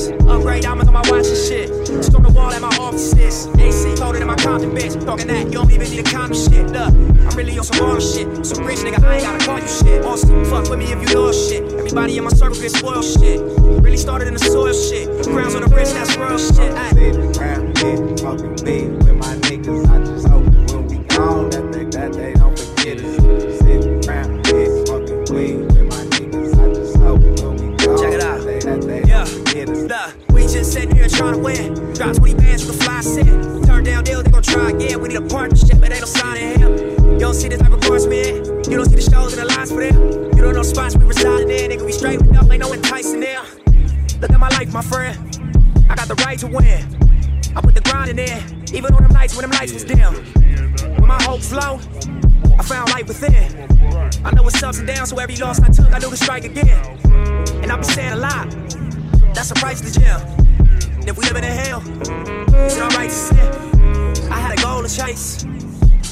this. Upgrade diamonds on my watch and shit. Just on the wall at my offices. AC colder than my Compton bitch. Talking that, you don't even need a condom shit. Look, I'm really on some other shit. Some rich nigga, I ain't gotta call you shit. Awesome, fuck with me if you lost shit. Everybody in my circle get spoiled shit. Really started in the soil shit. Crowns on the wrist, that's real shit. Ay. Fucking big, fucking me. partnership, but ain't no sign of him. You don't see the type of course we in. You don't see the shows and the lines for them. You don't know spots we residing in. Nigga, we straight with up, ain't no enticing there. Look at my life, my friend. I got the right to win. I put the grinding in, even on them nights when them nights was dim. When my hopes low, I found light within. I know it's ups and downs, so every loss I took, I knew to strike again. And I've been saying a lot. That's a price to jail. If we live in hell, it's alright to sin goal to chase,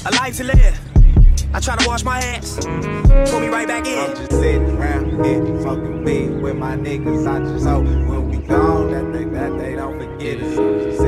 a life to live. I try to wash my ass, pull me right back in. I'm just sitting around here, fucking me with my niggas. I just hope when we gone, that they, that they don't forget us.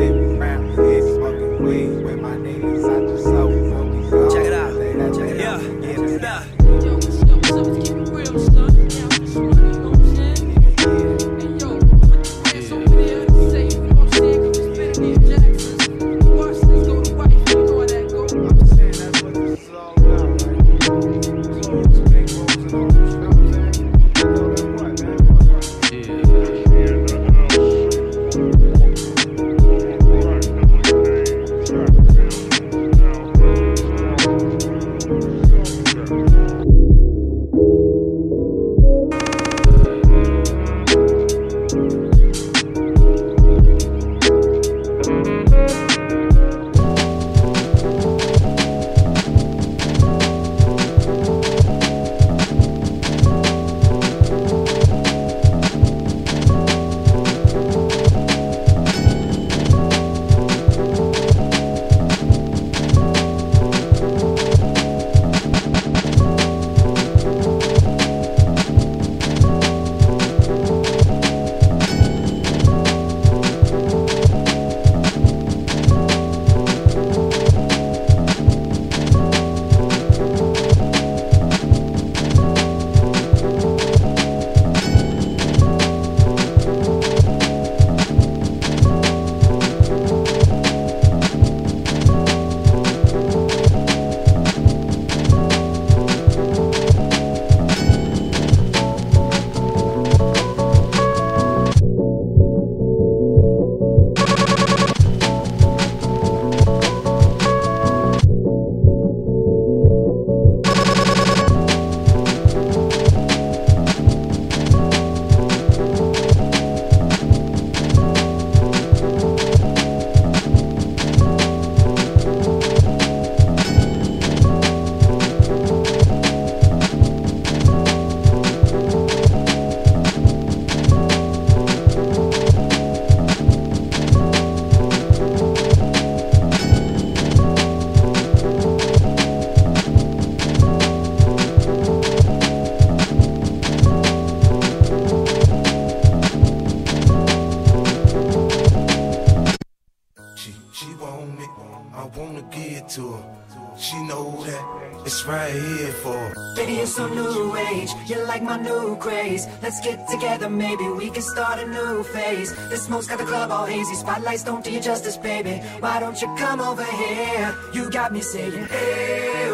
Let's get together, maybe we can start a new phase. The smoke's got the club all hazy, spotlights don't do you justice, baby. Why don't you come over here? You got me saying, hey,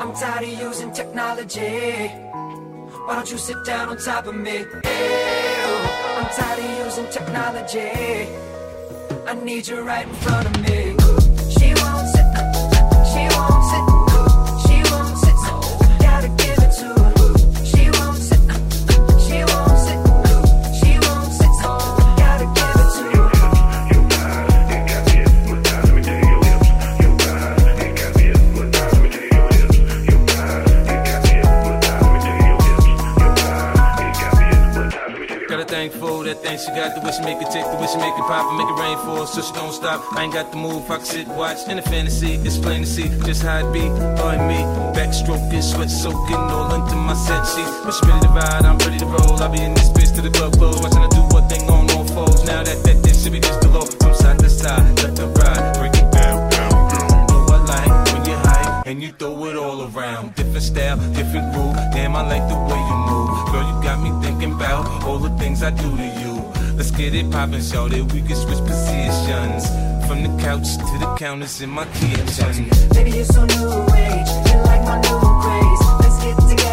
I'm tired of using technology. Why don't you sit down on top of me? Hey, I'm tired of using technology. I need you right in front of me. That thing she got, the wish make it tick, the wish make it pop, and make it rain for so she don't stop. I ain't got the move, I can sit, watch in a fantasy. It's plain to see just how it be, her me. Backstroking, sweat soaking, all into my set sheets. When she ready to ride, I'm ready to roll. I'll be in this bitch till the club close, watching her do what thing on all foes. Now that that this should be just below, from side to side, left to right, break it down. And you throw it all around. Different style, different groove. Damn, I like the way you move. Girl, you got me thinking about all the things I do to you. Let's get it poppin', show that we can switch positions. From the couch to the counters in my kitchen. Baby, you're so new age. You like my new craze. Let's get together,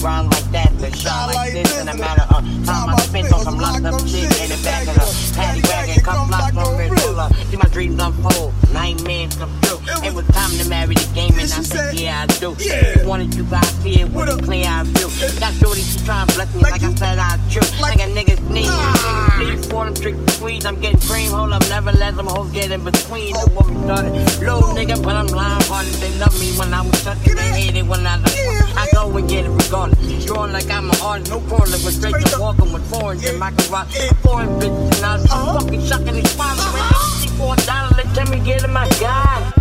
grind like that, but shine like, like this, this in a matter of time. I spent on some locked up shit in the back of the paddy wagon, come locked from red pillar. See my dreams unfold nightmares come true. It was time to marry the game, and I said, Yeah, I do. Yeah. You wanted you got fear, what a play I do. Got shorty, she trying to bless me like, I said I do. Like, a nigga's knee. Ah. Please, for them trick squeeze. I'm getting cream, hold up, never let them hoes get in between. Oh. What we started, little nigga, but I'm lying hearted. They love me when I was touching, they hate it when I was. I go and get it regardless. Drawing like I'm a artist, no crawler, but straight to walking with foreigns in my garage. Foreign bitches, and I was fucking shocking these spines. Four dollars. Let me get in my guy.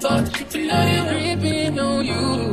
bad thoughts. But now you're creeping on you.